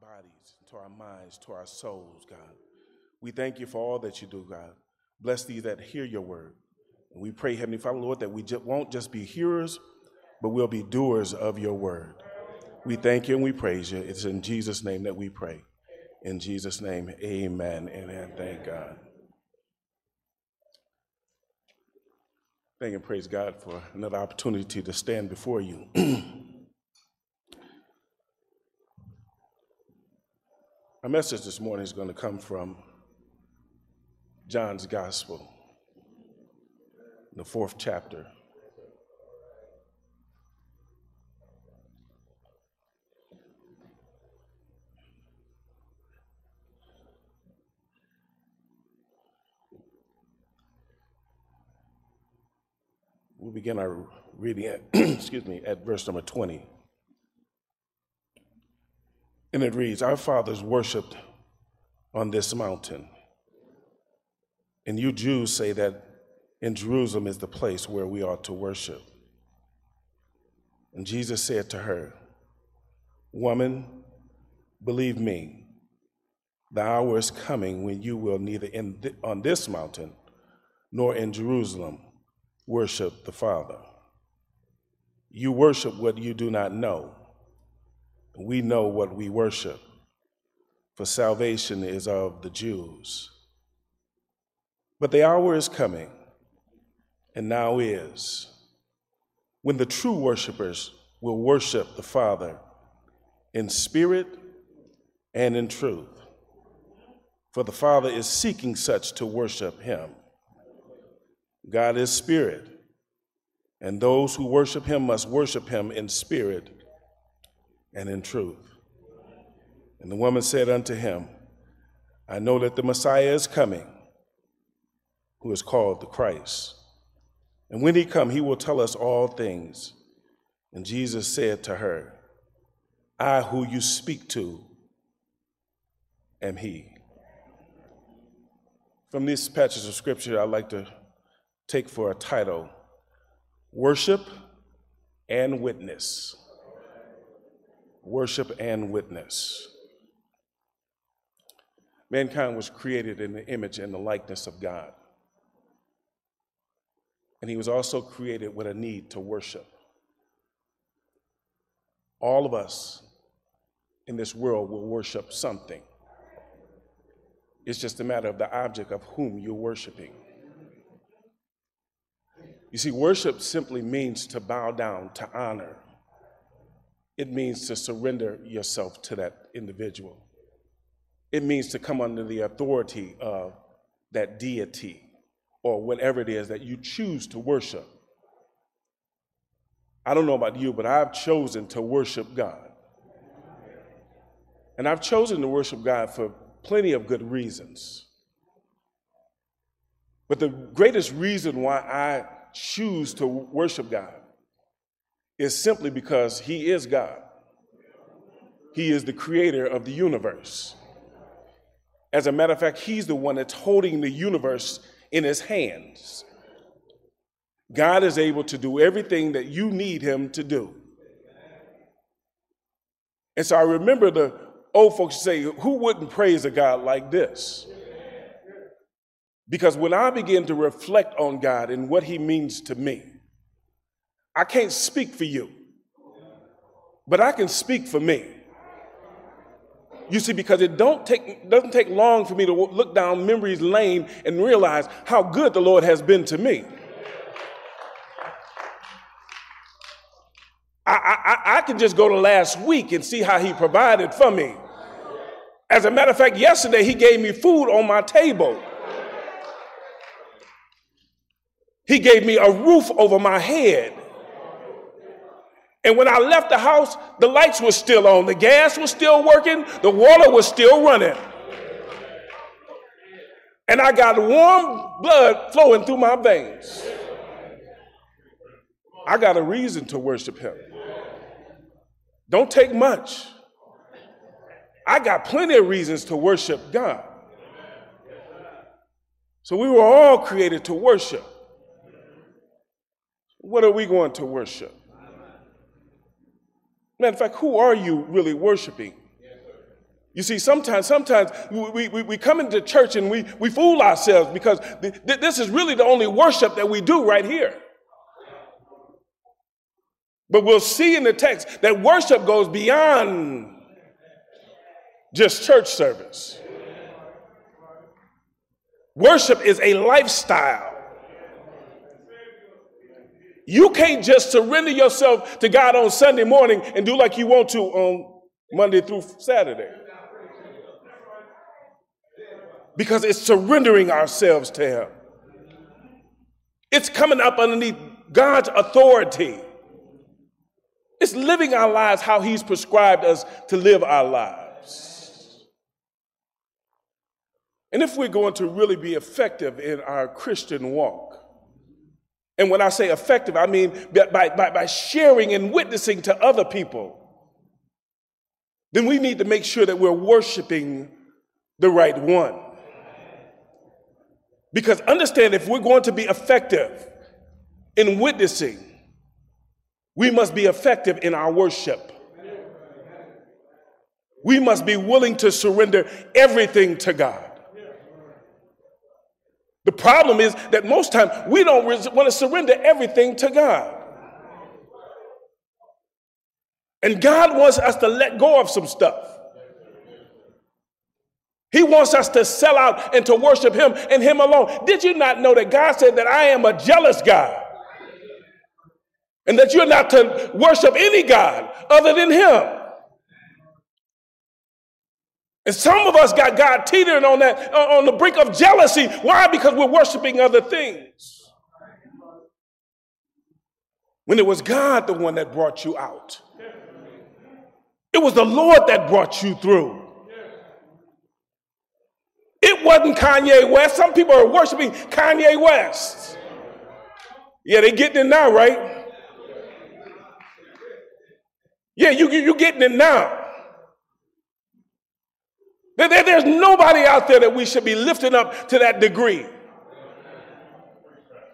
bodies, to our minds, to our souls, God. We thank you for all that you do, God. Bless these that hear your word. And we pray, Heavenly Father, Lord, that we just won't just be hearers, but we'll be doers of your word. We thank you and we praise you. It's in Jesus' name that we pray. In Jesus' name, amen and thank God. Thank and praise God for another opportunity to stand before you. Our message this morning is going to come from John's Gospel, the fourth chapter. We begin our reading at, excuse me, at verse number 20. And it reads Our fathers worshiped on this mountain. And you Jews say that in Jerusalem is the place where we ought to worship. And Jesus said to her, Woman, believe me, the hour is coming when you will neither th- on this mountain nor in Jerusalem worship the Father. You worship what you do not know. We know what we worship, for salvation is of the Jews. But the hour is coming, and now is, when the true worshipers will worship the Father in spirit and in truth. For the Father is seeking such to worship him. God is spirit, and those who worship him must worship him in spirit and in truth. And the woman said unto him, I know that the Messiah is coming, who is called the Christ. And when he come, he will tell us all things. And Jesus said to her, I who you speak to am he. From these patches of scripture, I'd like to take for a title Worship and Witness. Worship and Witness. Mankind was created in the image and the likeness of God. And he was also created with a need to worship. All of us in this world will worship something. It's just a matter of the object of whom you're worshiping. You see, worship simply means to bow down, to honor. It means to surrender yourself to that individual. It means to come under the authority of that deity or whatever it is that you choose to worship. I don't know about you, but I've chosen to worship God. And I've chosen to worship God for plenty of good reasons. But the greatest reason why I choose to worship God is simply because He is God. He is the creator of the universe. As a matter of fact, He's the one that's holding the universe in His hands. God is able to do everything that you need Him to do. And so I remember the old folks say, Who wouldn't praise a God like this? Because when I begin to reflect on God and what He means to me, I can't speak for you, but I can speak for me. You see, because it don't take, doesn't take long for me to look down memory's lane and realize how good the Lord has been to me. I, I, I can just go to last week and see how he provided for me. As a matter of fact, yesterday he gave me food on my table. He gave me a roof over my head. And when I left the house, the lights were still on, the gas was still working, the water was still running. And I got warm blood flowing through my veins. I got a reason to worship him. Don't take much. I got plenty of reasons to worship God. So we were all created to worship. What are we going to worship? Matter of fact, who are you really worshiping? You see, sometimes, sometimes we, we, we come into church and we, we fool ourselves because th- th- this is really the only worship that we do right here. But we'll see in the text that worship goes beyond just church service. Worship is a lifestyle. You can't just surrender yourself to God on Sunday morning and do like you want to on Monday through Saturday because it's surrendering ourselves to Him. It's coming up underneath God's authority. It's living our lives how He's prescribed us to live our lives. And if we're going to really be effective in our Christian walk, and when I say effective, I mean by, by, by sharing and witnessing to other people, then we need to make sure that we're worshiping the right one. Because understand, if we're going to be effective in witnessing, we must be effective in our worship. We must be willing to surrender everything to God. The problem is that most times we don't want to surrender everything to God. And God wants us to let go of some stuff. He wants us to sell out and to worship Him and Him alone. Did you not know that God said that I am a jealous God? And that you're not to worship any God other than Him. And some of us got God teetering on that, uh, on the brink of jealousy. Why? Because we're worshiping other things. When it was God the one that brought you out, it was the Lord that brought you through. It wasn't Kanye West. Some people are worshiping Kanye West. Yeah, they getting it now, right? Yeah, you, you, you getting it now. There, there, there's nobody out there that we should be lifting up to that degree.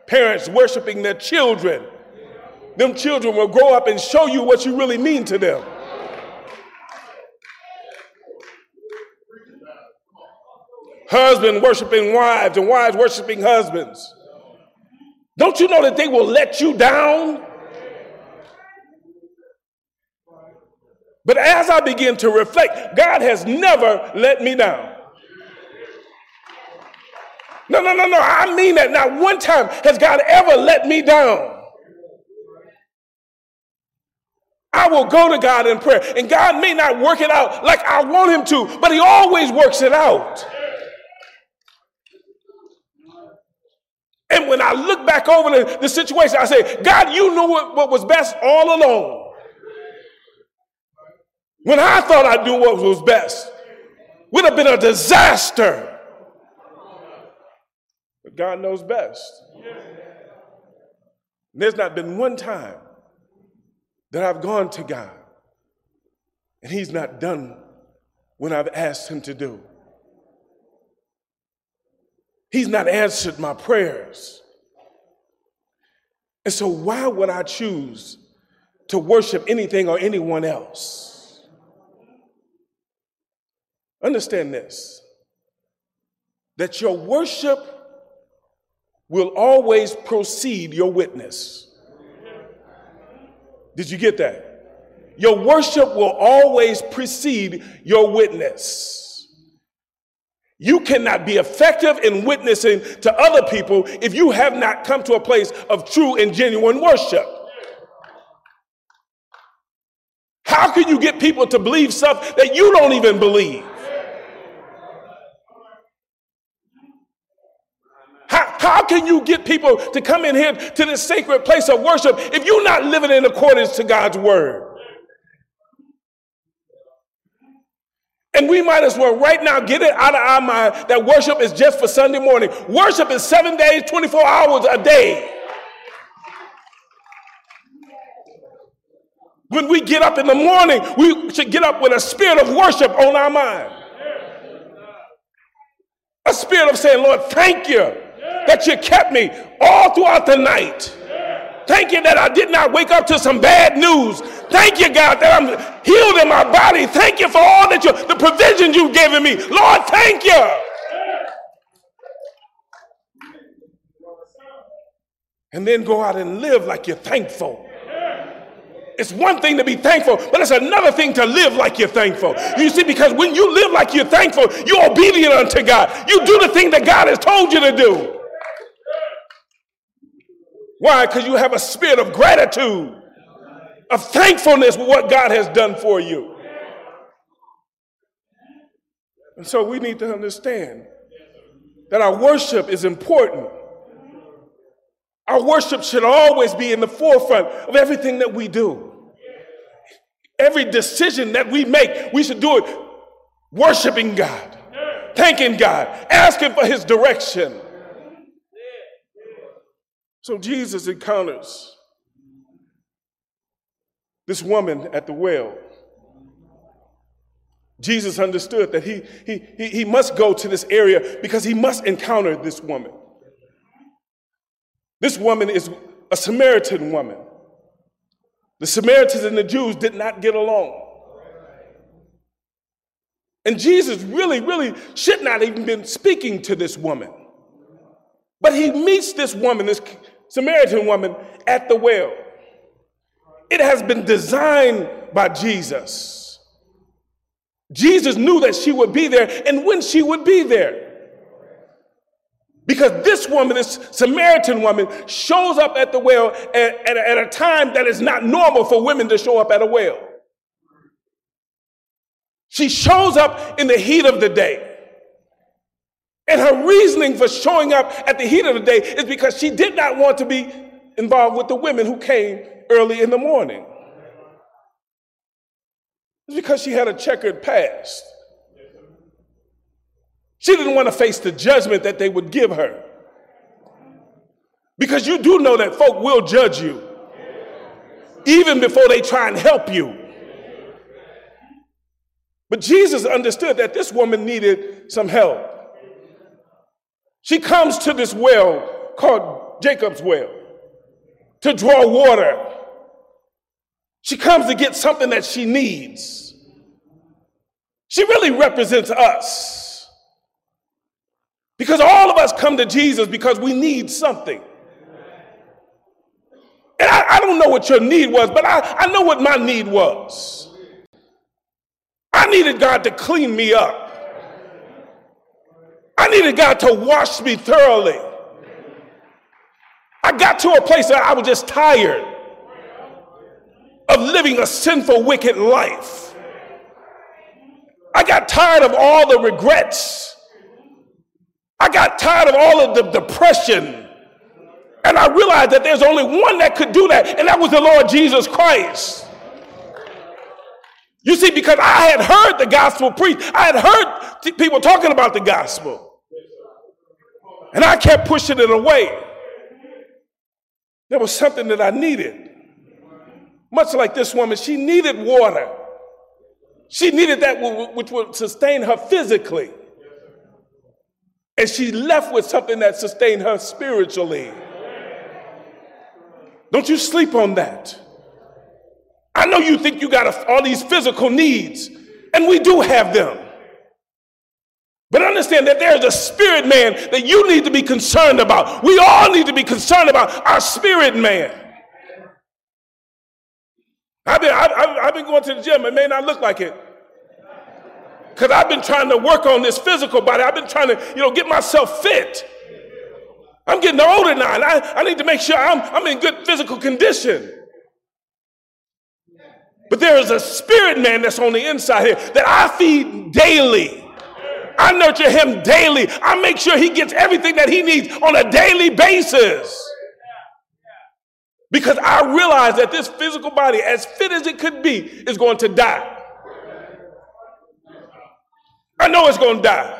Parents worshiping their children. Them children will grow up and show you what you really mean to them. Husband worshiping wives and wives worshiping husbands. Don't you know that they will let you down? But as I begin to reflect, God has never let me down. No, no, no, no. I mean that. Not one time has God ever let me down. I will go to God in prayer, and God may not work it out like I want Him to, but He always works it out. And when I look back over the, the situation, I say, God, you knew what, what was best all along. When I thought I knew what was best, would have been a disaster. But God knows best. There's not been one time that I've gone to God and He's not done when I've asked Him to do. He's not answered my prayers. And so, why would I choose to worship anything or anyone else? Understand this that your worship will always proceed your witness. Did you get that? Your worship will always precede your witness. You cannot be effective in witnessing to other people if you have not come to a place of true and genuine worship. How can you get people to believe stuff that you don't even believe? How, how can you get people to come in here to this sacred place of worship if you're not living in accordance to God's word? And we might as well right now get it out of our mind that worship is just for Sunday morning. Worship is seven days, 24 hours a day. When we get up in the morning, we should get up with a spirit of worship on our mind. A spirit of saying, Lord, thank you that you kept me all throughout the night. Thank you that I did not wake up to some bad news. Thank you, God, that I'm healed in my body. Thank you for all that you, the provisions you you've given me. Lord, thank you. And then go out and live like you're thankful. It's one thing to be thankful, but it's another thing to live like you're thankful. You see, because when you live like you're thankful, you're obedient unto God. You do the thing that God has told you to do. Why? Because you have a spirit of gratitude, of thankfulness for what God has done for you. And so we need to understand that our worship is important. Our worship should always be in the forefront of everything that we do. Every decision that we make, we should do it worshiping God, thanking God, asking for His direction. So Jesus encounters this woman at the well. Jesus understood that he, he, he, he must go to this area because he must encounter this woman. This woman is a Samaritan woman. The Samaritans and the Jews did not get along. And Jesus really, really should not even been speaking to this woman. But he meets this woman, this Samaritan woman, at the well. It has been designed by Jesus. Jesus knew that she would be there and when she would be there. Because this woman, this Samaritan woman, shows up at the well at, at, at, a time that is not normal for women to show up at a well. She shows up in the heat of the day. And her reasoning for showing up at the heat of the day is because she did not want to be involved with the women who came early in the morning. It's because she had a checkered past. She didn't want to face the judgment that they would give her. Because you do know that folk will judge you even before they try and help you. But Jesus understood that this woman needed some help. She comes to this well called Jacob's well to draw water. She comes to get something that she needs. She really represents us. Because all of us come to Jesus because we need something. And I, I don't know what your need was, but I, I know what my need was. I needed God to clean me up. I needed God to wash me thoroughly. I got to a place that I was just tired of living a sinful, wicked life. I got tired of all the regrets I got tired of all of the depression. And I realized that there's only one that could do that, and that was the Lord Jesus Christ. You see, because I had heard the gospel preached, I had heard people talking about the gospel. And I kept pushing it away. There was something that I needed. Much like this woman, she needed water. She needed that which would sustain her physically. And she left with something that sustained her spiritually. Don't you sleep on that. I know you think you got all these physical needs, and we do have them. But understand that there's a spirit man that you need to be concerned about. We all need to be concerned about our spirit man. I've been, I've, I've been going to the gym. It may not look like it, because I've been trying to work on this physical body. I've been trying to, you know, get myself fit. I'm getting older now, and I, I need to make sure I'm, I'm in good physical condition. But there is a spirit man that's on the inside here that I feed daily. I nurture him daily. I make sure he gets everything that he needs on a daily basis. Because I realize that this physical body, as fit as it could be, is going to die. I know it's going to die.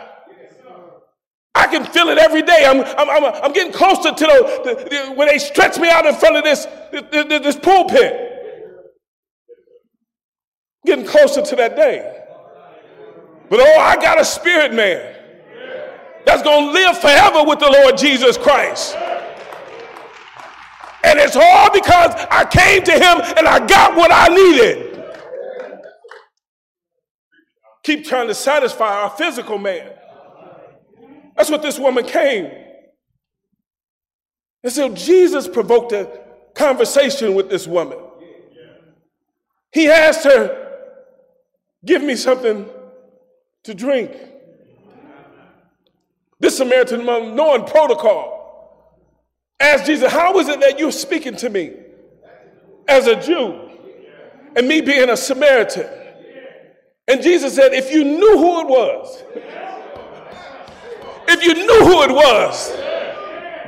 I can feel it every day. I'm, I'm, I'm, I'm getting closer to the, the, the, when they stretch me out in front of this, this, this pulpit. Getting closer to that day. But oh, I got a spirit man that's going to live forever with the Lord Jesus Christ. And it's all because I came to him and I got what I needed. keep trying to satisfy our physical man. That's what this woman came. And so Jesus provoked a conversation with this woman. He asked her, Give me something to drink. This Samaritan woman, knowing protocol, asked Jesus, How is it that you're speaking to me as a Jew and me being a Samaritan? And Jesus said, If you knew who it was, if you knew who it was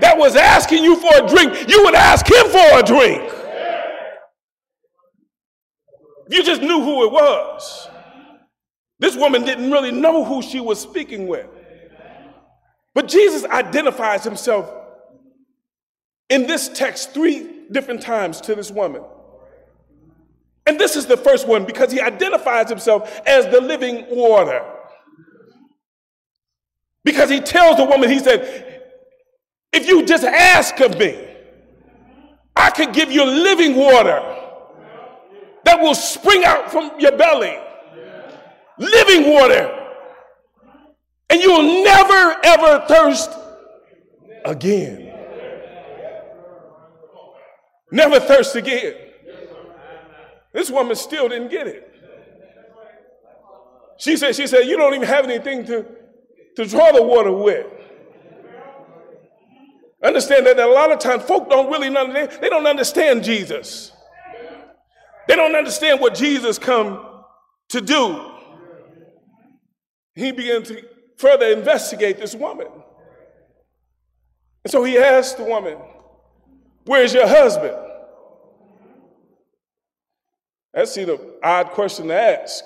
that was asking you for a drink, you would ask him for a drink. You just knew who it was. This woman didn't really know who she was speaking with. But Jesus identifies himself in this text three different times to this woman. And this is the first one because he identifies himself as the living water. Because he tells the woman, he said, if you just ask of me, I can give you living water that will spring out from your belly. Living water and you will never ever thirst again. Never thirst again. This woman still didn't get it. She said, she said, you don't even have anything to, to draw the water with. Understand that a lot of times folk don't really understand, they don't understand Jesus. They don't understand what Jesus come to do. He began to further investigate this woman. And so he asked the woman, Where's your husband? That's an odd question to ask.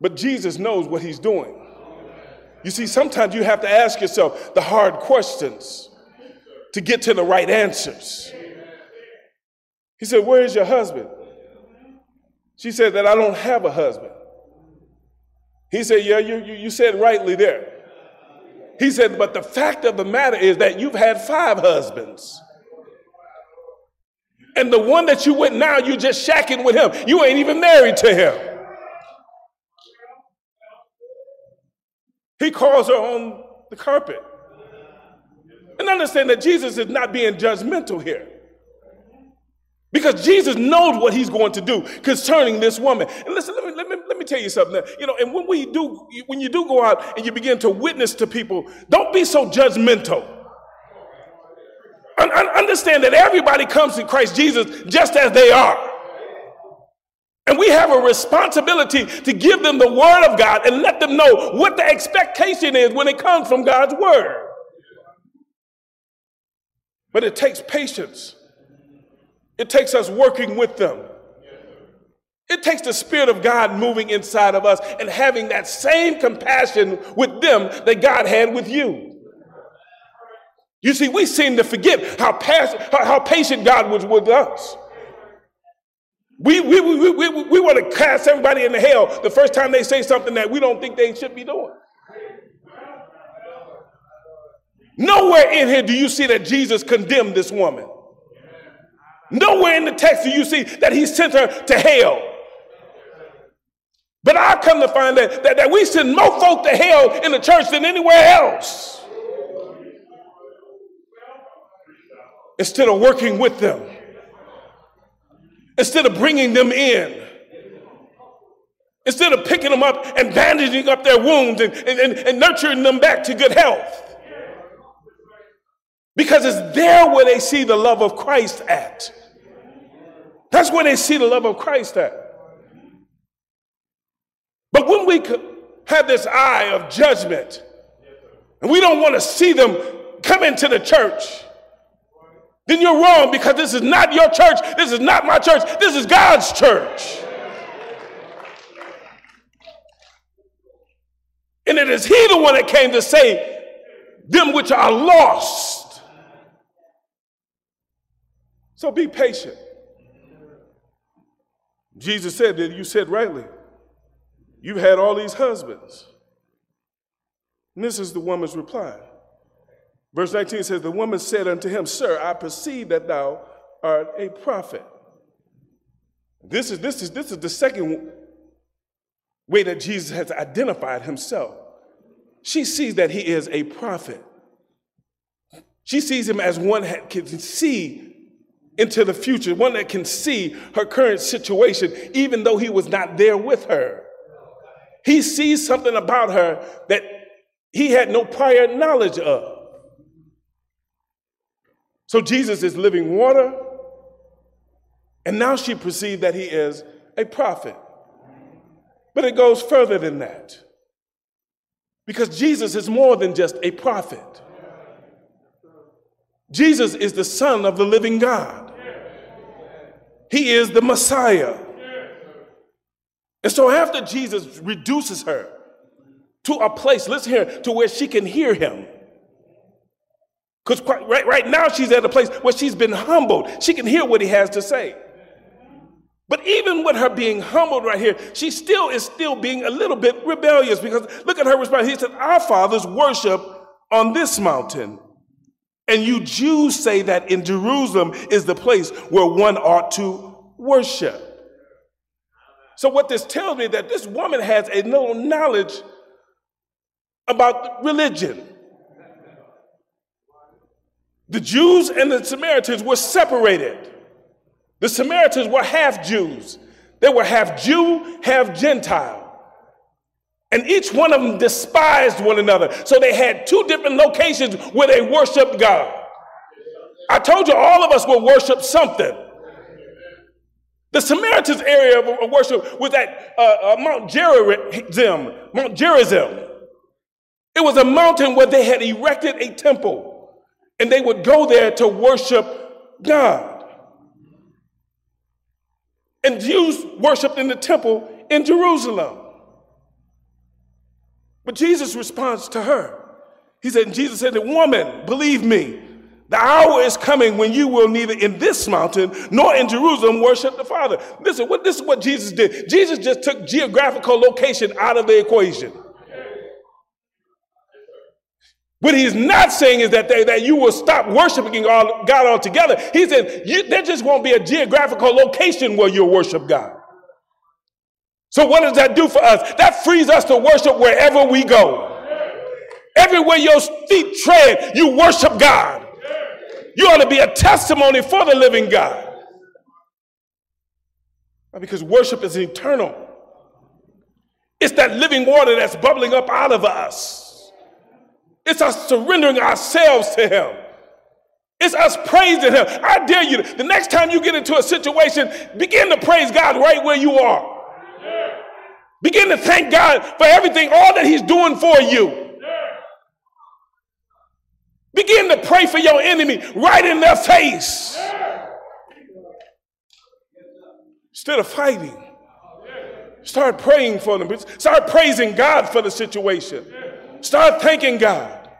But Jesus knows what he's doing. You see, sometimes you have to ask yourself the hard questions to get to the right answers. He said, Where is your husband? She said that I don't have a husband. He said, Yeah, you, you, you said rightly there. He said, But the fact of the matter is that you've had five husbands. And the one that you with now, you're just shacking with him. You ain't even married to him. He calls her on the carpet. And understand that Jesus is not being judgmental here. Because Jesus knows what he's going to do concerning this woman. And listen, let me, let me tell you something. You know, and when we do, when you do go out and you begin to witness to people, don't be so judgmental. Un- understand that everybody comes to Christ Jesus just as they are. And we have a responsibility to give them the word of God and let them know what the expectation is when it comes from God's word. But it takes patience. It takes us working with them. It takes the Spirit of God moving inside of us and having that same compassion with them that God had with you. You see, we seem to forget how, pass, how, how patient God was with us. We, we, we, we, we, we want to cast everybody into hell the first time they say something that we don't think they should be doing. Nowhere in here do you see that Jesus condemned this woman. Nowhere in the text do you see that he sent her to hell. But I come to find that, that, that we send more folk to hell in the church than anywhere else. Instead of working with them, instead of bringing them in, instead of picking them up and bandaging up their wounds and, and, and nurturing them back to good health. Because it's there where they see the love of Christ at. That's where they see the love of Christ at. But when we have this eye of judgment, and we don't want to see them come into the church, then you're wrong because this is not your church. This is not my church. This is God's church. And it is He the one that came to save them which are lost. So be patient. Jesus said that you said rightly. You've had all these husbands. And this is the woman's reply. Verse 19 says, The woman said unto him, Sir, I perceive that thou art a prophet. This is, this is, this is the second way that Jesus has identified himself. She sees that he is a prophet. She sees him as one that can see into the future, one that can see her current situation, even though he was not there with her. He sees something about her that he had no prior knowledge of. So Jesus is living water, and now she perceived that he is a prophet. But it goes further than that. Because Jesus is more than just a prophet. Jesus is the Son of the living God. He is the Messiah. And so after Jesus reduces her to a place, listen here, to where she can hear him. Because right, right now she's at a place where she's been humbled. She can hear what he has to say. But even with her being humbled right here, she still is still being a little bit rebellious because look at her response. He said, Our fathers worship on this mountain. And you Jews say that in Jerusalem is the place where one ought to worship. So, what this tells me that this woman has a little knowledge about religion. The Jews and the Samaritans were separated. The Samaritans were half Jews. They were half Jew, half Gentile. And each one of them despised one another. So they had two different locations where they worshiped God. I told you all of us will worship something. The Samaritans' area of worship was at uh, uh, Mount Gerizim, Mount Gerizim. It was a mountain where they had erected a temple, and they would go there to worship God. And Jews worshiped in the temple in Jerusalem. But Jesus responds to her. He said, Jesus said, Woman, believe me, the hour is coming when you will neither in this mountain nor in Jerusalem worship the Father. Listen, what, this is what Jesus did. Jesus just took geographical location out of the equation. What he's not saying is that, they, that you will stop worshiping God altogether. He said you, there just won't be a geographical location where you'll worship God. So, what does that do for us? That frees us to worship wherever we go. Everywhere your feet tread, you worship God. You ought to be a testimony for the living God. Because worship is eternal. It's that living water that's bubbling up out of us. It's us surrendering ourselves to Him. It's us praising Him. I dare you, the next time you get into a situation, begin to praise God right where you are. Begin to thank God for everything, all that He's doing for you. Begin to pray for your enemy right in their face. Instead of fighting, start praying for them. Start praising God for the situation. Start thanking God.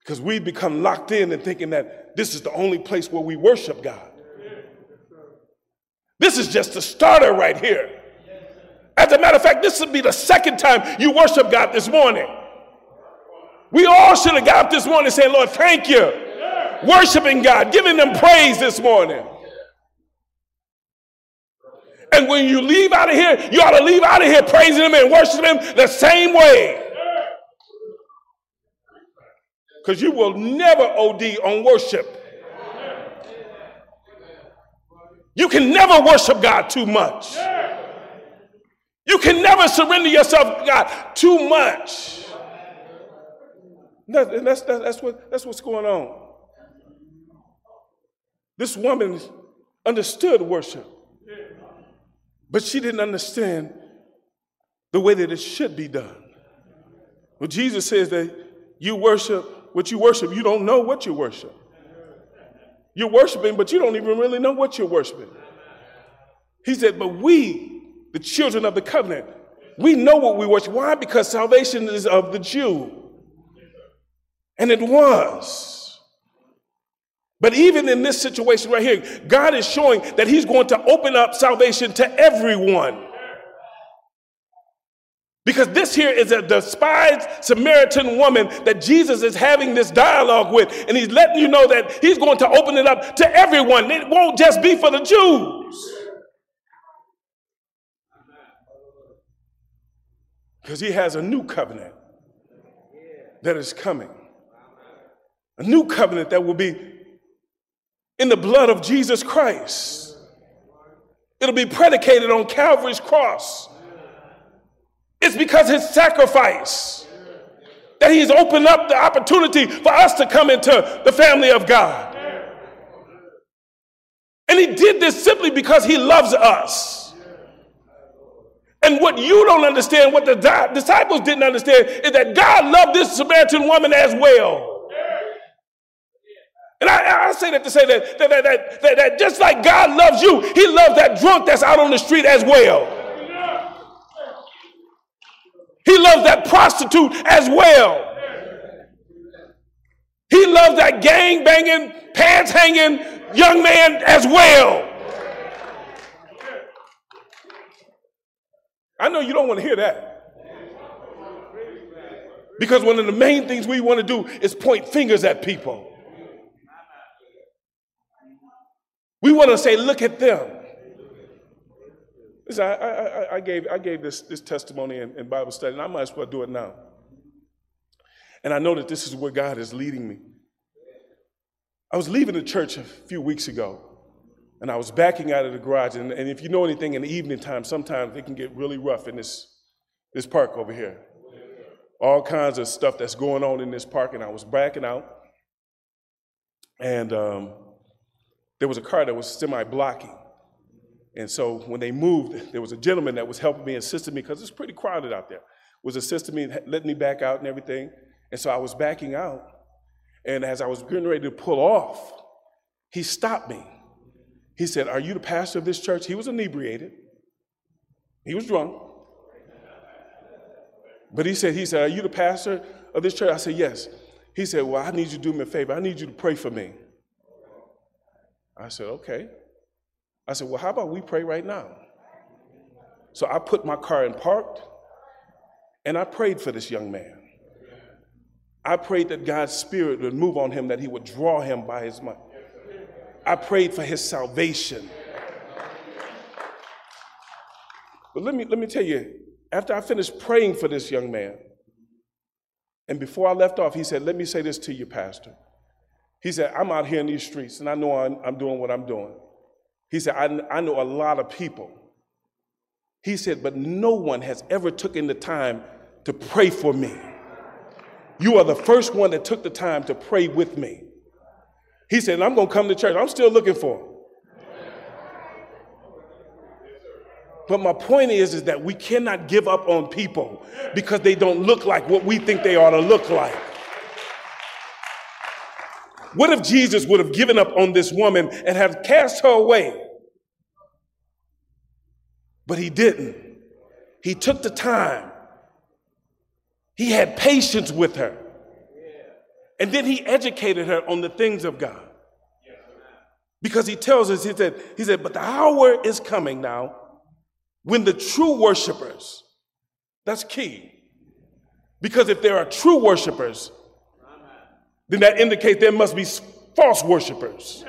Because we become locked in and thinking that this is the only place where we worship God. This is just the starter right here. As a matter of fact, this would be the second time you worship God this morning. We all should have got up this morning saying, Lord, thank you. Worshiping God, giving them praise this morning. And when you leave out of here, you ought to leave out of here praising Him and worshiping Him the same way. Because you will never OD on worship. You can never worship God too much. You can never surrender yourself to God too much. That, that's, that, that's, what, that's what's going on. This woman understood worship, but she didn't understand the way that it should be done. Well, Jesus says that you worship what you worship, you don't know what you worship. You're worshiping, but you don't even really know what you're worshiping. He said, But we, the children of the covenant, we know what we worship. Why? Because salvation is of the Jew. And it was. But even in this situation right here, God is showing that He's going to open up salvation to everyone. Because this here is a despised Samaritan woman that Jesus is having this dialogue with, and He's letting you know that He's going to open it up to everyone. It won't just be for the Jews. Because he has a new covenant that is coming. A new covenant that will be in the blood of Jesus Christ. It'll be predicated on Calvary's cross. It's because his sacrifice that he's opened up the opportunity for us to come into the family of God. And he did this simply because he loves us. And what you don't understand, what the disciples didn't understand, is that God loved this Samaritan woman as well. And I, I say that to say that, that, that, that, that just like God loves you, he loves that drunk that's out on the street as well. He loves that prostitute as well. He loves that gang banging, pants hanging young man as well. I know you don't want to hear that. Because one of the main things we want to do is point fingers at people. We want to say, look at them. Listen, I, I, I, gave, I gave this, this testimony in, in Bible study, and I might as well do it now. And I know that this is where God is leading me. I was leaving the church a few weeks ago, and I was backing out of the garage. And, and if you know anything in the evening time, sometimes it can get really rough in this, this park over here. All kinds of stuff that's going on in this park, and I was backing out. And um, there was a car that was semi blocking. And so when they moved, there was a gentleman that was helping me, assisting me, because it's pretty crowded out there, was assisting me, letting me back out and everything. And so I was backing out. And as I was getting ready to pull off, he stopped me. He said, Are you the pastor of this church? He was inebriated. He was drunk. But he said, he said, Are you the pastor of this church? I said, Yes. He said, Well, I need you to do me a favor. I need you to pray for me. I said, Okay. I said, Well, how about we pray right now? So I put my car in parked and I prayed for this young man. I prayed that God's Spirit would move on him, that he would draw him by his might. I prayed for his salvation. But let me, let me tell you, after I finished praying for this young man, and before I left off, he said, Let me say this to you, Pastor. He said, I'm out here in these streets and I know I'm, I'm doing what I'm doing. He said, I, I know a lot of people. He said, but no one has ever taken the time to pray for me. You are the first one that took the time to pray with me. He said, I'm going to come to church. I'm still looking for him. But my point is, is that we cannot give up on people because they don't look like what we think they ought to look like. What if Jesus would have given up on this woman and have cast her away? But he didn't. He took the time. He had patience with her. And then he educated her on the things of God. Because he tells us, he said, he said, but the hour is coming now when the true worshipers, that's key. Because if there are true worshipers, then that indicates there must be false worshipers.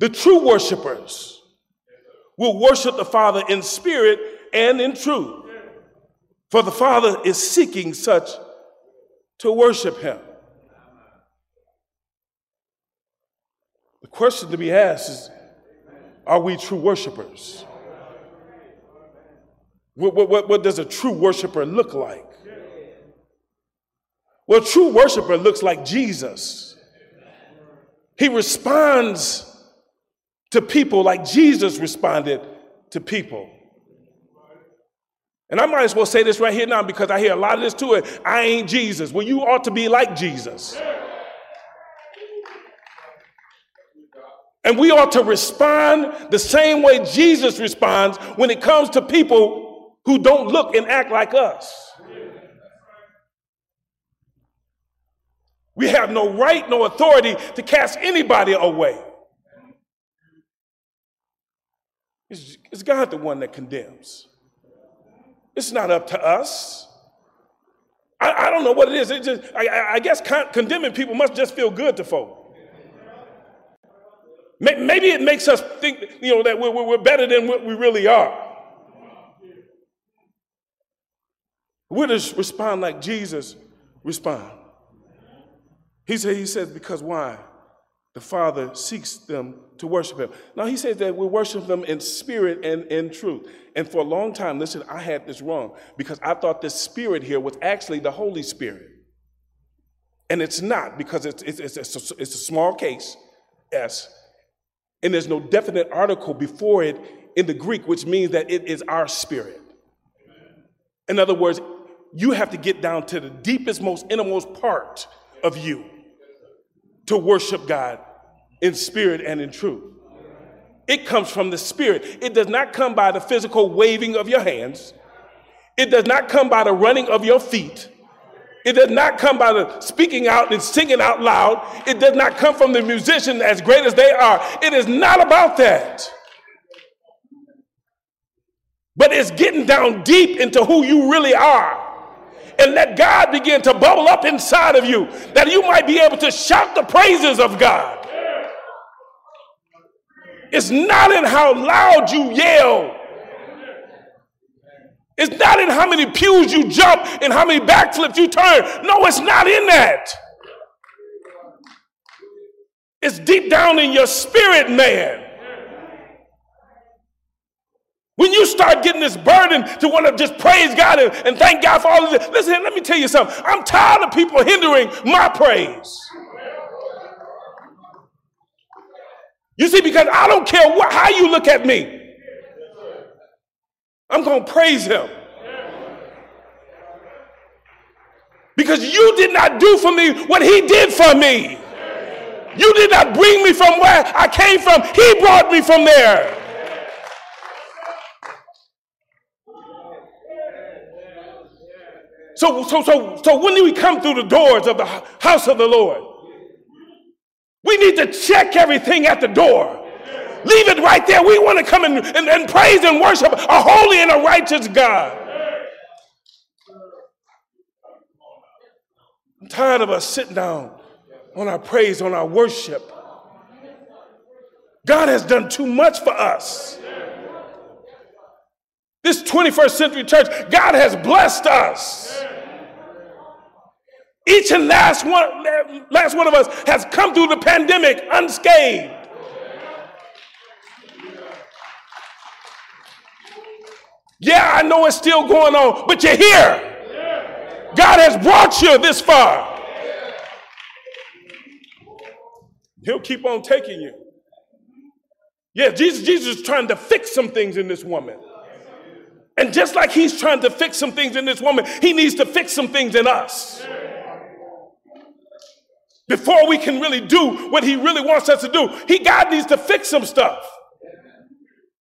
The true worshipers will worship the Father in spirit and in truth. For the Father is seeking such to worship Him. The question to be asked is Are we true worshipers? What, what, what, does a true worshiper look like? Well, true worshiper looks like Jesus. He responds to people like Jesus responded to people. And I might as well say this right here now because I hear a lot of this to it. I ain't Jesus. Well, you ought to be like Jesus. And we ought to respond the same way Jesus responds when it comes to people who don't look and act like us. We have no right, no authority to cast anybody away. It's, it's God the one that condemns. It's not up to us. I, I don't know what it is. It just, I, I guess con- condemning people must just feel good to folk. Maybe it makes us think, you know, that we're, we're better than what we really are. We're to respond like Jesus respond. He said, he says, because why? The Father seeks them to worship him. Now he says that we worship them in spirit and in truth. And for a long time, listen, I had this wrong because I thought the spirit here was actually the Holy Spirit. And it's not because it's, it's, it's, it's, a, it's a small case, S, and there's no definite article before it in the Greek, which means that it is our spirit. In other words, you have to get down to the deepest, most innermost part of you to worship God in spirit and in truth. It comes from the spirit. It does not come by the physical waving of your hands. It does not come by the running of your feet. It does not come by the speaking out and singing out loud. It does not come from the musician as great as they are. It is not about that. But it's getting down deep into who you really are. And let God begin to bubble up inside of you that you might be able to shout the praises of God. It's not in how loud you yell. It's not in how many pews you jump and how many backflips you turn. No, it's not in that. It's deep down in your spirit, man. When you start getting this burden to want to just praise God and, and thank God for all of this, listen, let me tell you something. I'm tired of people hindering my praise. You see, because I don't care what, how you look at me, I'm going to praise him. Because you did not do for me what he did for me. You did not bring me from where I came from, he brought me from there. So, so, so, so when do we come through the doors of the house of the Lord, we need to check everything at the door. Leave it right there. We want to come and, and, and praise and worship a holy and a righteous God. I'm tired of us sitting down on our praise, on our worship. God has done too much for us. This 21st century church, God has blessed us. Each and last one, last one of us has come through the pandemic unscathed. Yeah, I know it's still going on, but you're here. God has brought you this far. He'll keep on taking you. Yeah, Jesus, Jesus is trying to fix some things in this woman. And just like he's trying to fix some things in this woman, he needs to fix some things in us before we can really do what he really wants us to do. He God needs to fix some stuff.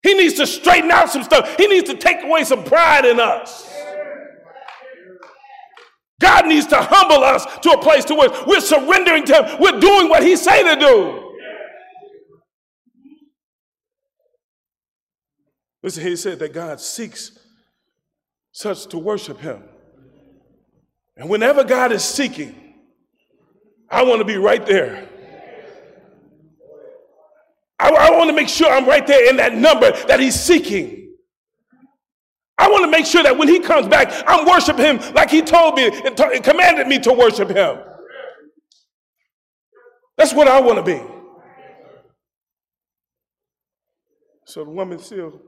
He needs to straighten out some stuff. He needs to take away some pride in us. God needs to humble us to a place to where we're surrendering to him. We're doing what he say to do. Listen, he said that God seeks such to worship him. And whenever God is seeking, I want to be right there. I, I want to make sure I'm right there in that number that he's seeking. I want to make sure that when he comes back, I'm worshiping him like he told me and, t- and commanded me to worship him. That's what I want to be. So the woman still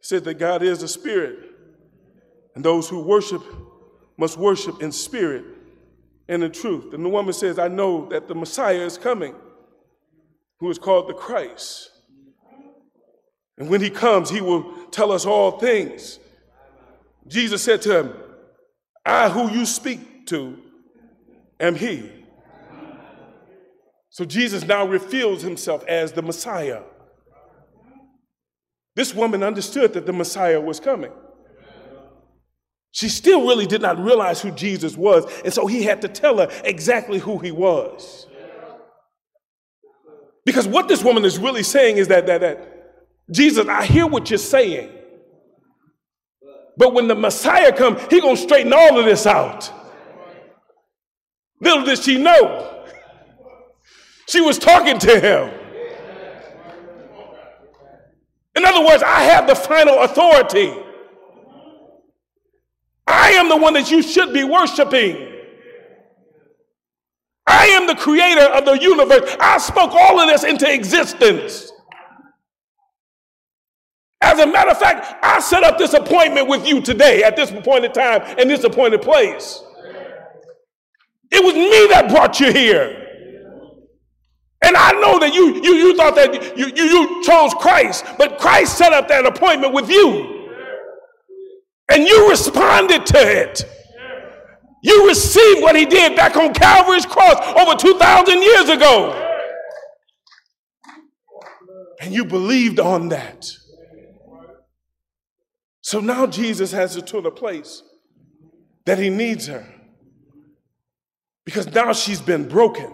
said that God is a spirit, and those who worship must worship in spirit and the truth. And the woman says, I know that the Messiah is coming, who is called the Christ. And when he comes, he will tell us all things. Jesus said to him, I who you speak to am he. So Jesus now reveals himself as the Messiah. This woman understood that the Messiah was coming. She still really did not realize who Jesus was, and so he had to tell her exactly who he was. Because what this woman is really saying is that, that, that Jesus, I hear what you're saying. But when the Messiah comes, he gonna straighten all of this out. Little did she know. She was talking to him. In other words, I have the final authority. Am the one that you should be worshiping. I am the creator of the universe. I spoke all of this into existence. As a matter of fact, I set up this appointment with you today at this appointed time and this appointed place. It was me that brought you here. And I know that you, you, you thought that you, you, you chose Christ, but Christ set up that appointment with you. And you responded to it. You received what he did back on Calvary's cross over 2,000 years ago. And you believed on that. So now Jesus has her to the place that he needs her. Because now she's been broken.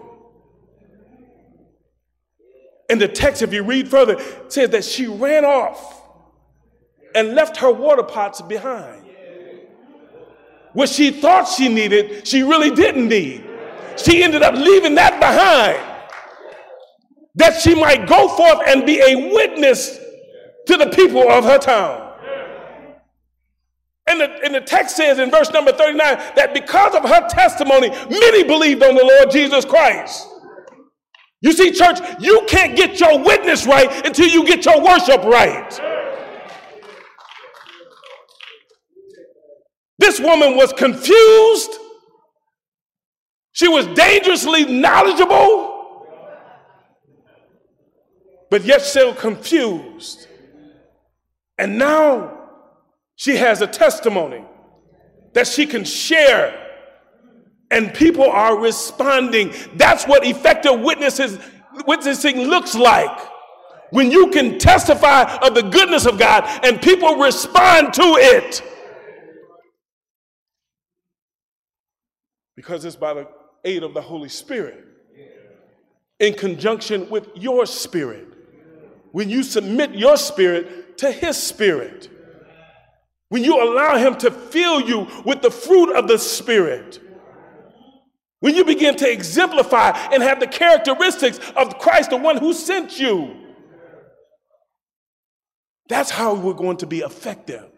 And the text, if you read further, says that she ran off and left her water pots behind. What she thought she needed, she really didn't need. She ended up leaving that behind that she might go forth and be a witness to the people of her town. And the, and the text says in verse number 39 that because of her testimony, many believed on the Lord Jesus Christ. You see, church, you can't get your witness right until you get your worship right. This woman was confused. She was dangerously knowledgeable, but yet still confused. And now she has a testimony that she can share, and people are responding. That's what effective witnesses, witnessing looks like. When you can testify of the goodness of God and people respond to it. Because it's by the aid of the Holy Spirit in conjunction with your spirit. When you submit your spirit to His spirit, when you allow Him to fill you with the fruit of the Spirit, when you begin to exemplify and have the characteristics of Christ, the one who sent you, that's how we're going to be effective.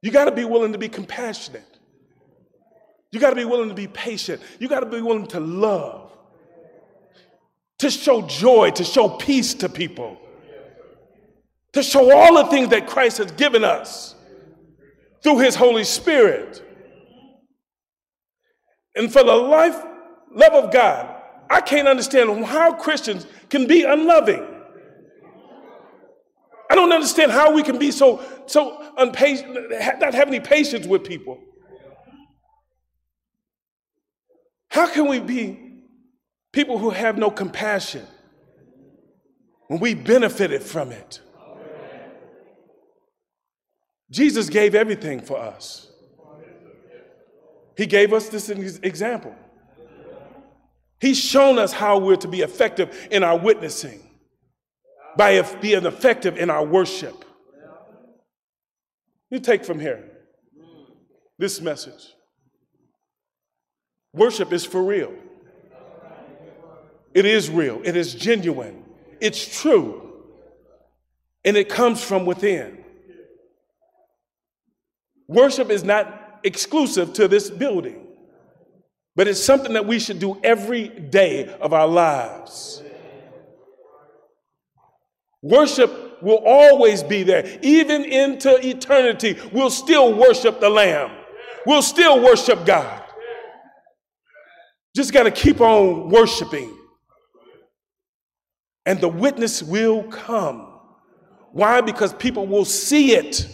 You got to be willing to be compassionate. You got to be willing to be patient. You got to be willing to love, to show joy, to show peace to people, to show all the things that Christ has given us through his Holy Spirit. And for the life, love of God, I can't understand how Christians can be unloving. I don't understand how we can be so so unpatient, not have any patience with people. How can we be people who have no compassion when we benefited from it? Jesus gave everything for us. He gave us this example. He's shown us how we're to be effective in our witnessing by being effective in our worship. You take from here this message. Worship is for real. It is real. It is genuine. It's true. And it comes from within. Worship is not exclusive to this building, but it's something that we should do every day of our lives. Worship will always be there. Even into eternity, we'll still worship the Lamb. We'll still worship God. Just got to keep on worshiping. And the witness will come. Why? Because people will see it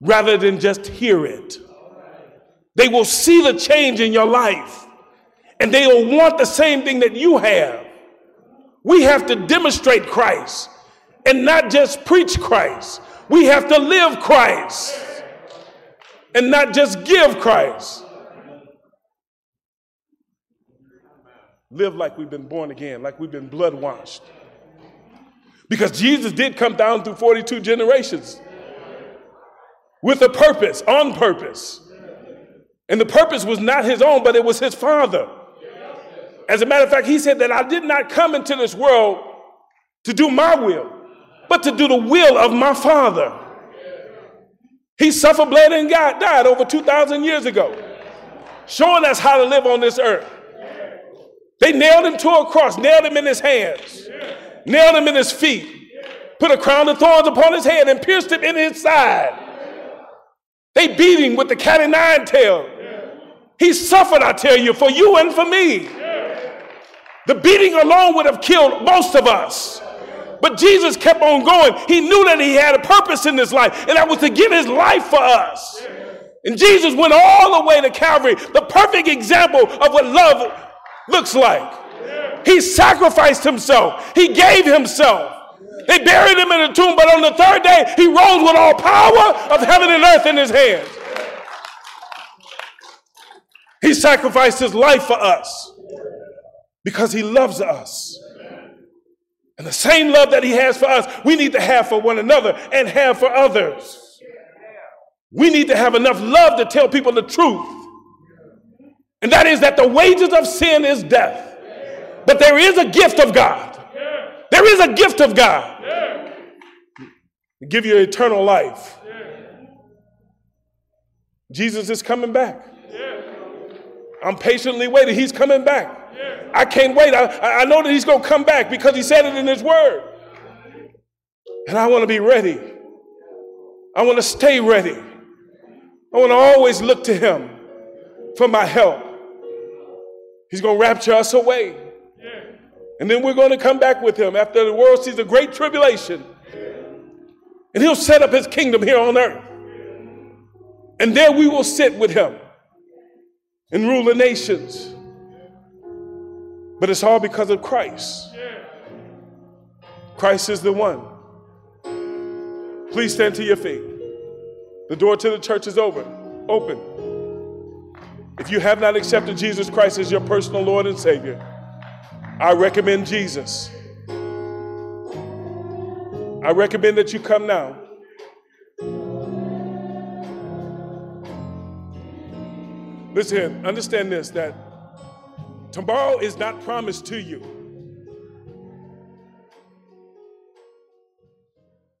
rather than just hear it. They will see the change in your life and they will want the same thing that you have. We have to demonstrate Christ and not just preach Christ. We have to live Christ and not just give Christ. Live like we've been born again, like we've been blood washed. Because Jesus did come down through 42 generations with a purpose, on purpose. And the purpose was not his own, but it was his Father. As a matter of fact, he said that I did not come into this world to do my will, but to do the will of my Father. He suffered, bled, and God, died over 2,000 years ago, showing us how to live on this earth. They nailed him to a cross, nailed him in his hands, nailed him in his feet, put a crown of thorns upon his head, and pierced him in his side. They beat him with the cat and nine tail. He suffered, I tell you, for you and for me. The beating alone would have killed most of us. But Jesus kept on going. He knew that he had a purpose in this life, and that was to give his life for us. And Jesus went all the way to Calvary, the perfect example of what love looks like. He sacrificed himself, he gave himself. They buried him in a tomb, but on the third day, he rose with all power of heaven and earth in his hands. He sacrificed his life for us because he loves us. And the same love that he has for us, we need to have for one another and have for others. We need to have enough love to tell people the truth. And that is that the wages of sin is death. But there is a gift of God. There is a gift of God. Give you eternal life. Jesus is coming back. I'm patiently waiting. He's coming back. I can't wait. I, I know that he's going to come back because he said it in his word. And I want to be ready. I want to stay ready. I want to always look to him for my help. He's going to rapture us away. And then we're going to come back with him after the world sees a great tribulation. And he'll set up his kingdom here on earth. And there we will sit with him and rule the nations. But it's all because of Christ. Christ is the one. Please stand to your feet. The door to the church is open. Open. If you have not accepted Jesus Christ as your personal Lord and Savior, I recommend Jesus. I recommend that you come now. Listen, understand this that tomorrow is not promised to you.